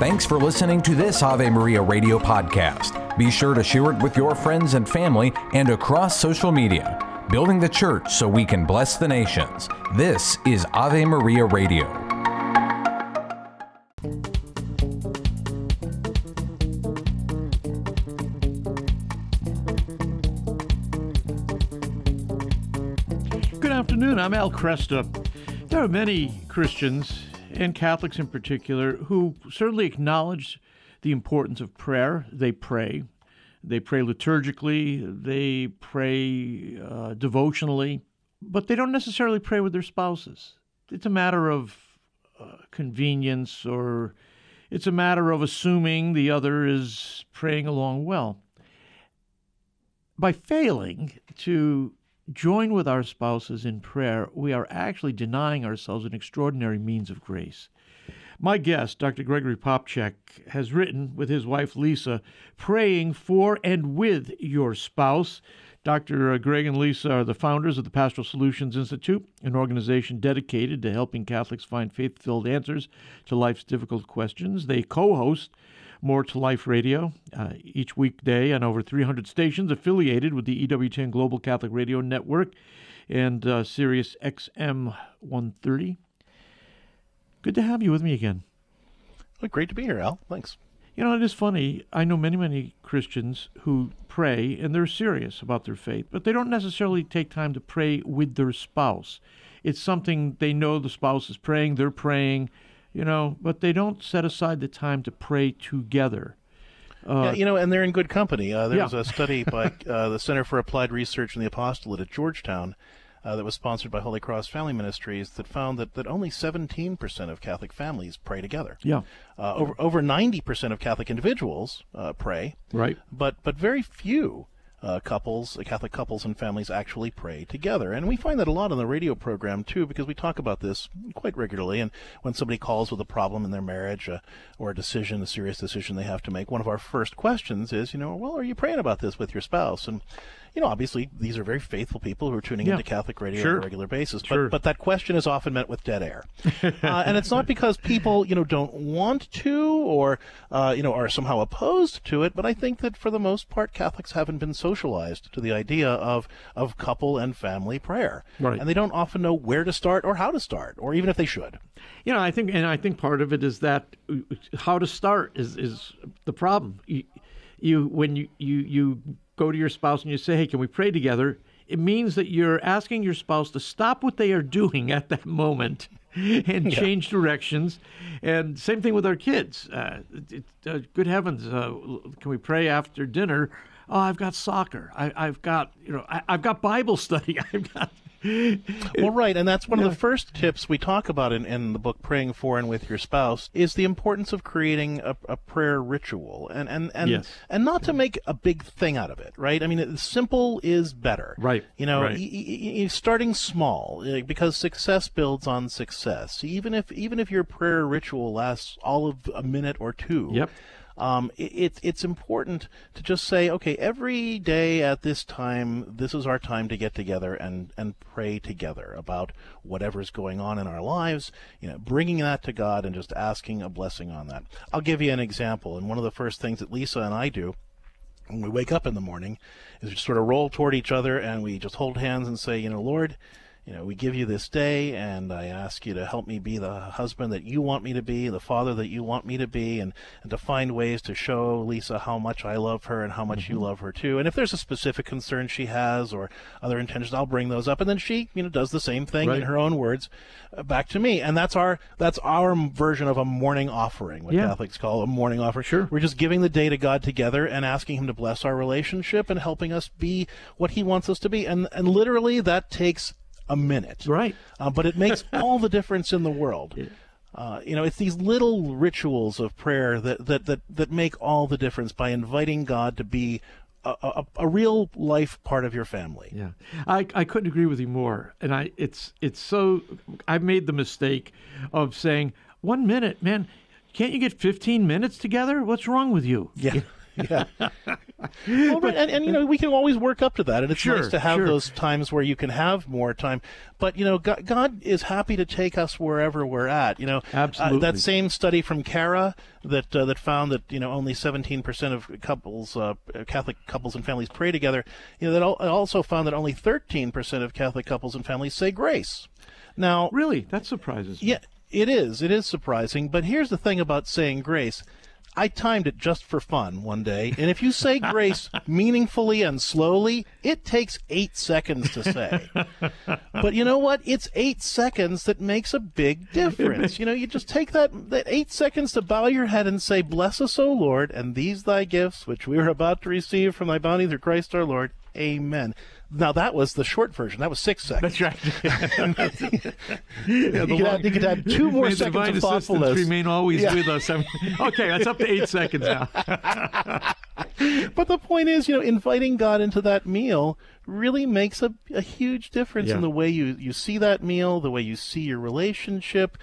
Thanks for listening to this Ave Maria radio podcast. Be sure to share it with your friends and family and across social media. Building the church so we can bless the nations. This is Ave Maria Radio. Good afternoon. I'm Al Kresta. There are many Christians, and Catholics in particular, who certainly acknowledge the importance of prayer. They pray. They pray liturgically, they pray uh, devotionally, but they don't necessarily pray with their spouses. It's a matter of uh, convenience or it's a matter of assuming the other is praying along well. By failing to join with our spouses in prayer, we are actually denying ourselves an extraordinary means of grace. My guest, Dr. Gregory Popcak, has written with his wife Lisa, Praying for and with Your Spouse. Dr. Uh, Greg and Lisa are the founders of the Pastoral Solutions Institute, an organization dedicated to helping Catholics find faith filled answers to life's difficult questions. They co host more to Life Radio uh, each weekday on over 300 stations affiliated with the EWTN Global Catholic Radio Network and uh, Sirius XM 130. Good to have you with me again. Well, great to be here, Al. Thanks. You know, it is funny. I know many, many Christians who pray and they're serious about their faith, but they don't necessarily take time to pray with their spouse. It's something they know the spouse is praying, they're praying, you know, but they don't set aside the time to pray together. Uh, yeah, you know, and they're in good company. Uh, there yeah. was a study by uh, the Center for Applied Research in the Apostolate at Georgetown uh, that was sponsored by Holy Cross Family Ministries that found that, that only 17% of Catholic families pray together. Yeah. Uh, over over 90% of Catholic individuals uh, pray. Right. But but very few uh, couples, Catholic couples and families actually pray together. And we find that a lot on the radio program too, because we talk about this quite regularly. And when somebody calls with a problem in their marriage uh, or a decision, a serious decision they have to make, one of our first questions is, you know, well, are you praying about this with your spouse? And you know, obviously these are very faithful people who are tuning yeah. into Catholic radio sure. on a regular basis. Sure. But but that question is often met with dead air, uh, and it's not because people you know don't want to or uh, you know are somehow opposed to it. But I think that for the most part, Catholics haven't been socialized to the idea of of couple and family prayer, right. and they don't often know where to start or how to start, or even if they should. You know, I think, and I think part of it is that how to start is is the problem. You, you when you you you go to your spouse and you say, hey, can we pray together? It means that you're asking your spouse to stop what they are doing at that moment and yeah. change directions. And same thing with our kids. Uh, it, uh, good heavens, uh, can we pray after dinner? Oh, I've got soccer. I, have got, you know, I, have got Bible study. I've got well, right, and that's one yeah. of the first tips we talk about in, in the book "Praying for and with Your Spouse" is the importance of creating a, a prayer ritual, and and and yes. and not to make a big thing out of it, right? I mean, simple is better, right? You know, right. y- y- starting small eh, because success builds on success. Even if even if your prayer ritual lasts all of a minute or two, yep um, it, it's important to just say, okay, every day at this time, this is our time to get together and, and pray together about whatever's going on in our lives, you know, bringing that to God and just asking a blessing on that. I'll give you an example. And one of the first things that Lisa and I do when we wake up in the morning is we sort of roll toward each other and we just hold hands and say, you know, Lord, you know, we give you this day, and I ask you to help me be the husband that you want me to be, the father that you want me to be, and, and to find ways to show Lisa how much I love her and how much mm-hmm. you love her too. And if there's a specific concern she has or other intentions, I'll bring those up. And then she, you know, does the same thing right. in her own words uh, back to me. And that's our that's our version of a morning offering, what yeah. Catholics call a morning offering. Sure. We're just giving the day to God together and asking Him to bless our relationship and helping us be what He wants us to be. And and literally that takes a minute. Right. Uh, but it makes all the difference in the world. Yeah. Uh, you know, it's these little rituals of prayer that, that, that, that make all the difference by inviting God to be a, a, a, real life part of your family. Yeah, I, I couldn't agree with you more. And I it's it's so I've made the mistake of saying one minute, man. Can't you get 15 minutes together? What's wrong with you? Yeah. Yeah. well, right, and, and you know we can always work up to that, and it's Sure, nice to have sure. those times where you can have more time. But you know, God, God is happy to take us wherever we're at. You know, uh, Absolutely. that same study from CARA that uh, that found that you know only 17 percent of couples, uh, Catholic couples and families pray together. You know, that al- also found that only 13 percent of Catholic couples and families say grace. Now, Really, that surprises me. yeah, it is. It is surprising. But here's the thing about saying grace. I timed it just for fun one day, and if you say grace meaningfully and slowly, it takes eight seconds to say. but you know what? It's eight seconds that makes a big difference. You know, you just take that that eight seconds to bow your head and say, "Bless us, O Lord, and these thy gifts, which we are about to receive from thy bounty through Christ our Lord." Amen. Now that was the short version. That was six seconds. That's right. you, could add, you could add two more seconds divine of thoughtfulness. remain always Yeah. with us. I mean, okay, that's up to eight seconds now. But the point is, you know, inviting God into that meal really makes a, a huge difference Yeah. in the way you, you see that meal, the way you see your relationship.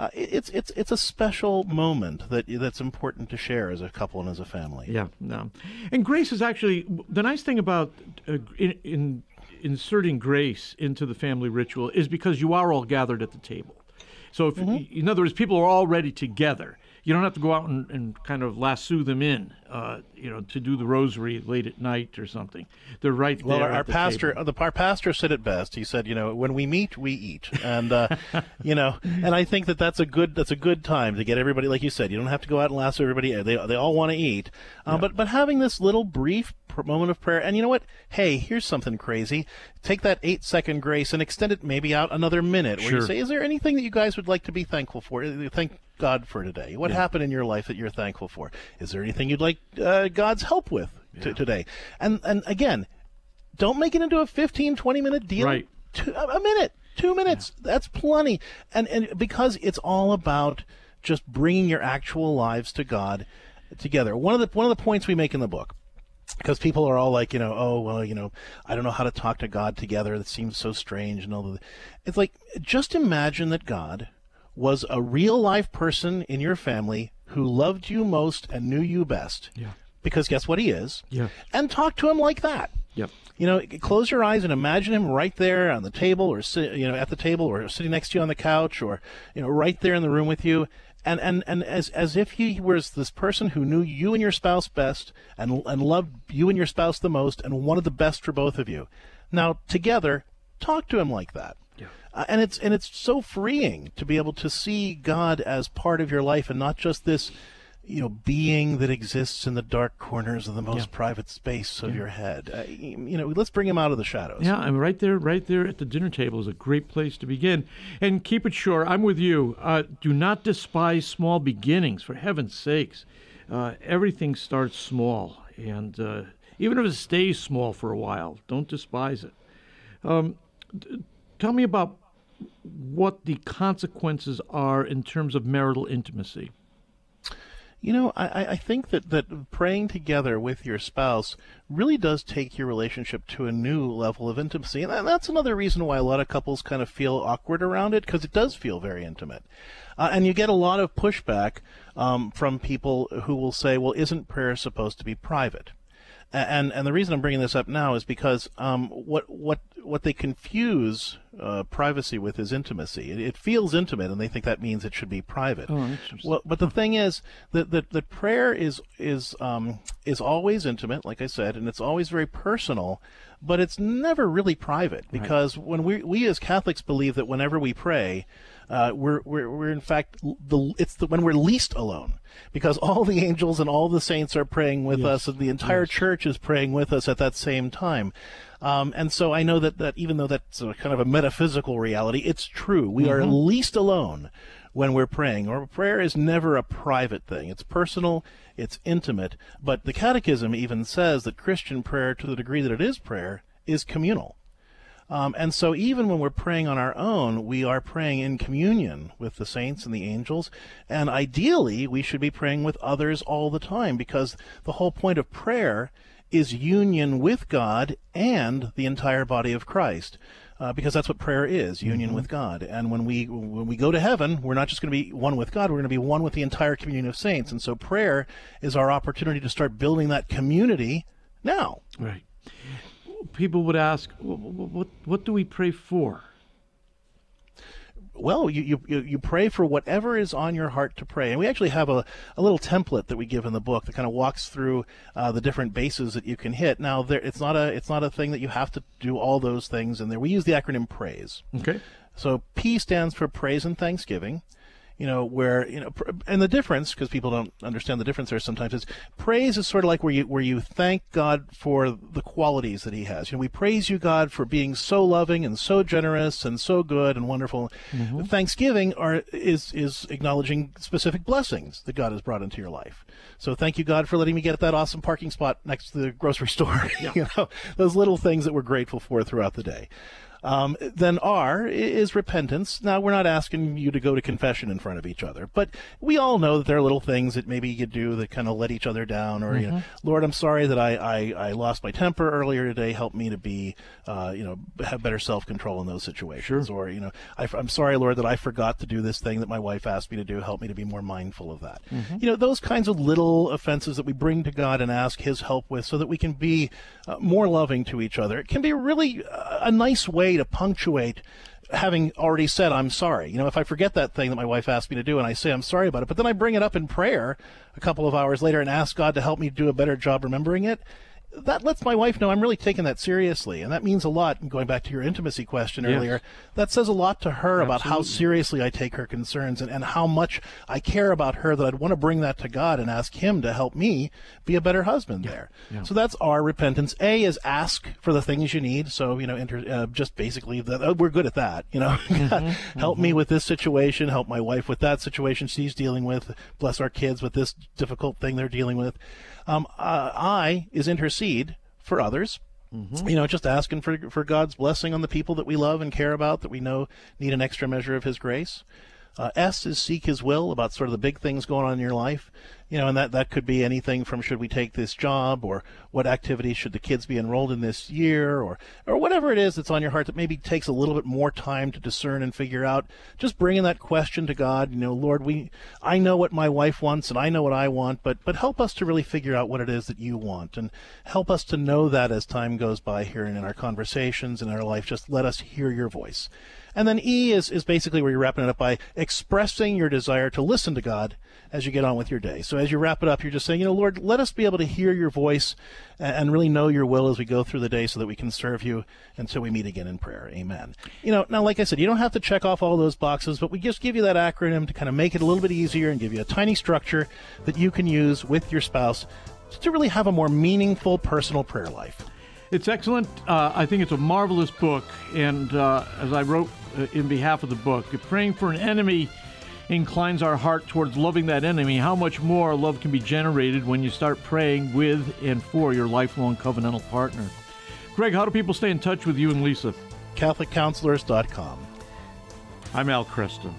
Uh, it's it's it's a special moment that that's important to share as a couple and as a family. Yeah, no. And grace is actually the nice thing about uh, in, in inserting grace into the family ritual is because you are all gathered at the table. So, if, in other words, people are already together. You don't have to go out and, and kind of lasso them in, uh, you know, to do the rosary late at night or something. They're right there. Well, our, the pastor, table. uh, the our pastor said it best. He said, you know, when we meet, we eat, and uh, you know, and I think that that's a good that's a good time to get everybody, like you said, you don't have to go out and lasso everybody. They they all want to eat, uh, but but having this little brief moment of prayer, and you know what? Hey, here's something crazy. Take that eight second grace and extend it maybe out another minute. Where you say, is there anything that you guys would like to be thankful for? Uh, Thank God for today. What happened in your life that you're thankful for? Is there anything you'd like uh, God's help with t- today? And and again, don't make it into a 15 20 minute deal Right. two, a minute two minutes that's plenty and and because it's all about just bringing your actual lives to god together one of the one of the points we make in the book because people are all like, you know, oh well, you know, I don't know how to talk to God together. That seems so strange and all that. It's like just imagine that God was a real life person in your family who loved you most and knew you best. Yeah. Because guess what he is? Yeah. And talk to him like that. Yep. You know, close your eyes and imagine him right there on the table, or sit, you know, at the table, or sitting next to you on the couch, or you know, right there in the room with you, and and and as as if he was this person who knew you and your spouse best, and and loved you and your spouse the most, and wanted the best for both of you. Now together, talk to him like that. Yeah. Uh, and it's and it's so freeing to be able to see God as part of your life and not just this, you know, being that exists in the dark corners of the most private space of your head. Uh, you know, let's bring him out of the shadows. Yeah, I'm right there, right there at the dinner table is a great place to begin. And keep it short. I'm with you. Uh, do not despise small beginnings, for heaven's sakes. Uh, everything starts small, and uh, even if it stays small for a while, don't despise it. Um, d- tell me about what the consequences are in terms of marital intimacy. You know, I, I- think that, that praying together with your spouse really does take your relationship to a new level of intimacy. And that's another reason why a lot of couples kind of feel awkward around it, because it does feel very intimate. Uh, and you get a lot of pushback um, from people who will say, well, isn't prayer supposed to be private? And and the reason I'm bringing this up now is because um, what what what they confuse uh, privacy with is intimacy. It, it feels intimate, and they think that means it should be private. Oh. Well, but the thing is that that, that prayer is is um, is always intimate, like I said, and it's always very personal, but it's never really private because when we we as Catholics believe that whenever we pray, uh, we're, we're we're in fact the it's the when we're least alone because all the angels and all the saints are praying with us, and the entire church is praying with us at that same time. Um, and so I know that, that even though that's a kind of a metaphysical reality, it's true. We are least alone when we're praying. Or prayer is never a private thing. It's personal, it's intimate. But the Catechism even says that Christian prayer, to the degree that it is prayer, is communal. Um, and so, even when we're praying on our own, we are praying in communion with the saints and the angels. And ideally, we should be praying with others all the time because the whole point of prayer is union with God and the entire body of Christ. uh, because that's what prayer is union with God. And when we when we go to heaven, we're not just going to be one with God; we're going to be one with the entire communion of saints. And so, prayer is our opportunity to start building that community now. Right. People would ask, what, what, do we pray for? well, you, you, you pray for whatever is on your heart to pray. And we actually have a, a little template that we give in the book that kind of walks through uh, the different bases that you can hit. Now, there, it's not a it's not a thing that you have to do all those things in there. We use the acronym PRAISE. Okay. So P stands for praise and thanksgiving you know, where you know, and the difference because people don't understand the difference there sometimes is praise is sort of like where you where you thank God for the qualities that He has. You know, we praise you, God, for being so loving and so generous and so good and wonderful. Mm-hmm. Thanksgiving are is is acknowledging specific blessings that God has brought into your life. So thank you, God, for letting me get that awesome parking spot next to the grocery store. Yeah. you know, those little things that we're grateful for throughout the day. Um, then R is repentance. Now, we're not asking you to go to confession in front of each other, but we all know that there are little things that maybe you do that kind of let each other down, or, mm-hmm. you know, mm-hmm. Lord, I'm sorry that I, I, I, lost my temper earlier today. Help me to be, uh, you know, have better self control in those situations. Sure. Or, you know, I, am sorry, Lord, that I forgot to do this thing that my wife asked me to do. Help me to be more mindful of that. Mm-hmm. You know, those kinds of little offenses that we bring to God and ask His help with so that we can be uh, more loving to each other. It can be really uh, a nice way to punctuate having already said I'm sorry. You know, if I forget that thing that my wife asked me to do and I say I'm sorry about it, but then I bring it up in prayer a couple of hours later and ask God to help me do a better job remembering it, that lets my wife know I'm really taking that seriously, and that means a lot. Going back to your intimacy question yes. earlier, that says a lot to her Absolutely. about how seriously I take her concerns and, and how much I care about her. That I'd want to bring that to God and ask Him to help me be a better husband. Yeah. There, yeah. so that's our repentance. A is ask for the things you need. So you know, inter, uh, just basically that uh, we're good at that. You know, mm-hmm. help mm-hmm. me with this situation. Help my wife with that situation she's dealing with. Bless our kids with this difficult thing they're dealing with. Um, uh, I is intercede for others. Mm-hmm. You know, just asking for for God's blessing on the people that we love and care about that we know need an extra measure of His grace. Uh, S is seek His will about sort of the big things going on in your life you know, and that, that could be anything from should we take this job or what activities should the kids be enrolled in this year or, or whatever it is that's on your heart that maybe takes a little bit more time to discern and figure out. Just bringing that question to God, you know, Lord, we, I know what my wife wants and I know what I want, but, but help us to really figure out what it is that you want and help us to know that as time goes by here and in our conversations and in our life. Just let us hear your voice. And then E is, is basically where you're wrapping it up by expressing your desire to listen to God as you get on with your day. So as you wrap it up, you're just saying, you know, Lord, let us be able to hear your voice and really know your will as we go through the day so that we can serve you until we meet again in prayer. Amen. You know, now, like I said, you don't have to check off all those boxes, but we just give you that acronym to kind of make it a little bit easier and give you a tiny structure that you can use with your spouse to really have a more meaningful personal prayer life. It's excellent. Uh, I think it's a marvelous book. And uh, as I wrote Uh, in behalf of the book, praying for an enemy inclines our heart towards loving that enemy, how much more love can be generated when you start praying with and for your lifelong covenantal partner? Greg, how do people stay in touch with you and Lisa? CatholicCounselors.com. I'm Al Kresta.